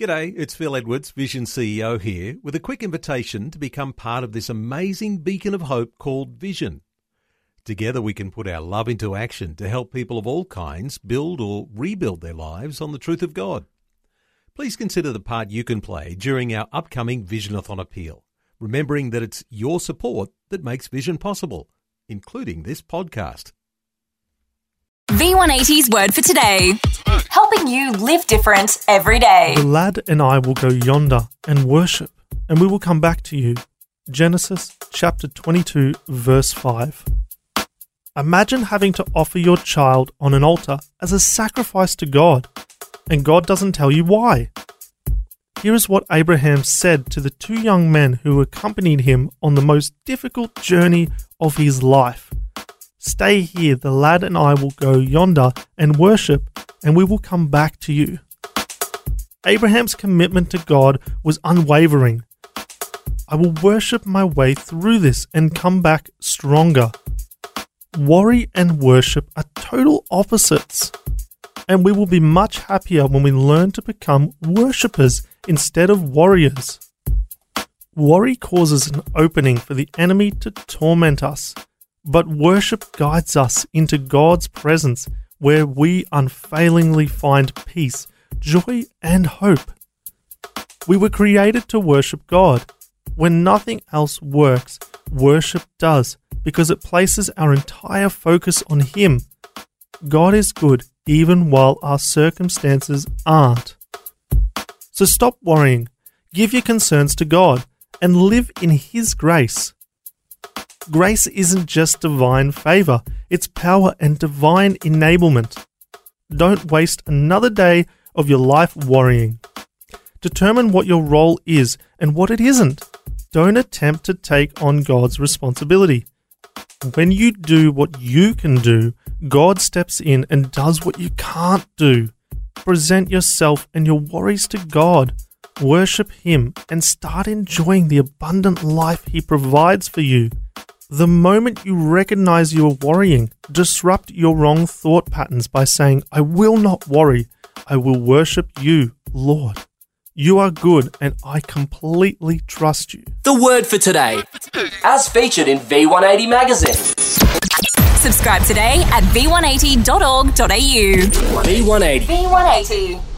G'day, it's Phil Edwards, Vision CEO here, with a quick invitation to become part of this amazing beacon of hope called Vision. Together we can put our love into action to help people of all kinds build or rebuild their lives on the truth of God. Please consider the part you can play during our upcoming Visionathon appeal, remembering that it's your support that makes Vision possible, including this podcast. V180's word for today. Helping you live different every day. The lad and I will go yonder and worship, and we will come back to you. Genesis chapter 22, verse 5. Imagine having to offer your child on an altar as a sacrifice to God, and God doesn't tell you why. Here is what Abraham said to the two young men who accompanied him on the most difficult journey of his life. Stay here, the lad and I will go yonder and worship, and we will come back to you. Abraham's commitment to God was unwavering. I will worship my way through this and come back stronger. Worry and worship are total opposites, and we will be much happier when we learn to become worshippers instead of warriors. Worry causes an opening for the enemy to torment us but worship guides us into God's presence where we unfailingly find peace, joy, and hope. We were created to worship God. When nothing else works, worship does because it places our entire focus on Him. God is good even while our circumstances aren't. So stop worrying, give your concerns to God, and live in His grace. Grace isn't just divine favor, it's power and divine enablement. Don't waste another day of your life worrying. Determine what your role is and what it isn't. Don't attempt to take on God's responsibility. When you do what you can do, God steps in and does what you can't do. Present yourself and your worries to God. Worship Him and start enjoying the abundant life He provides for you. The moment you recognize you are worrying, disrupt your wrong thought patterns by saying, I will not worry. I will worship you, Lord. You are good and I completely trust you. The word for today, as featured in V180 magazine. Subscribe today at v180.org.au. V180. V180.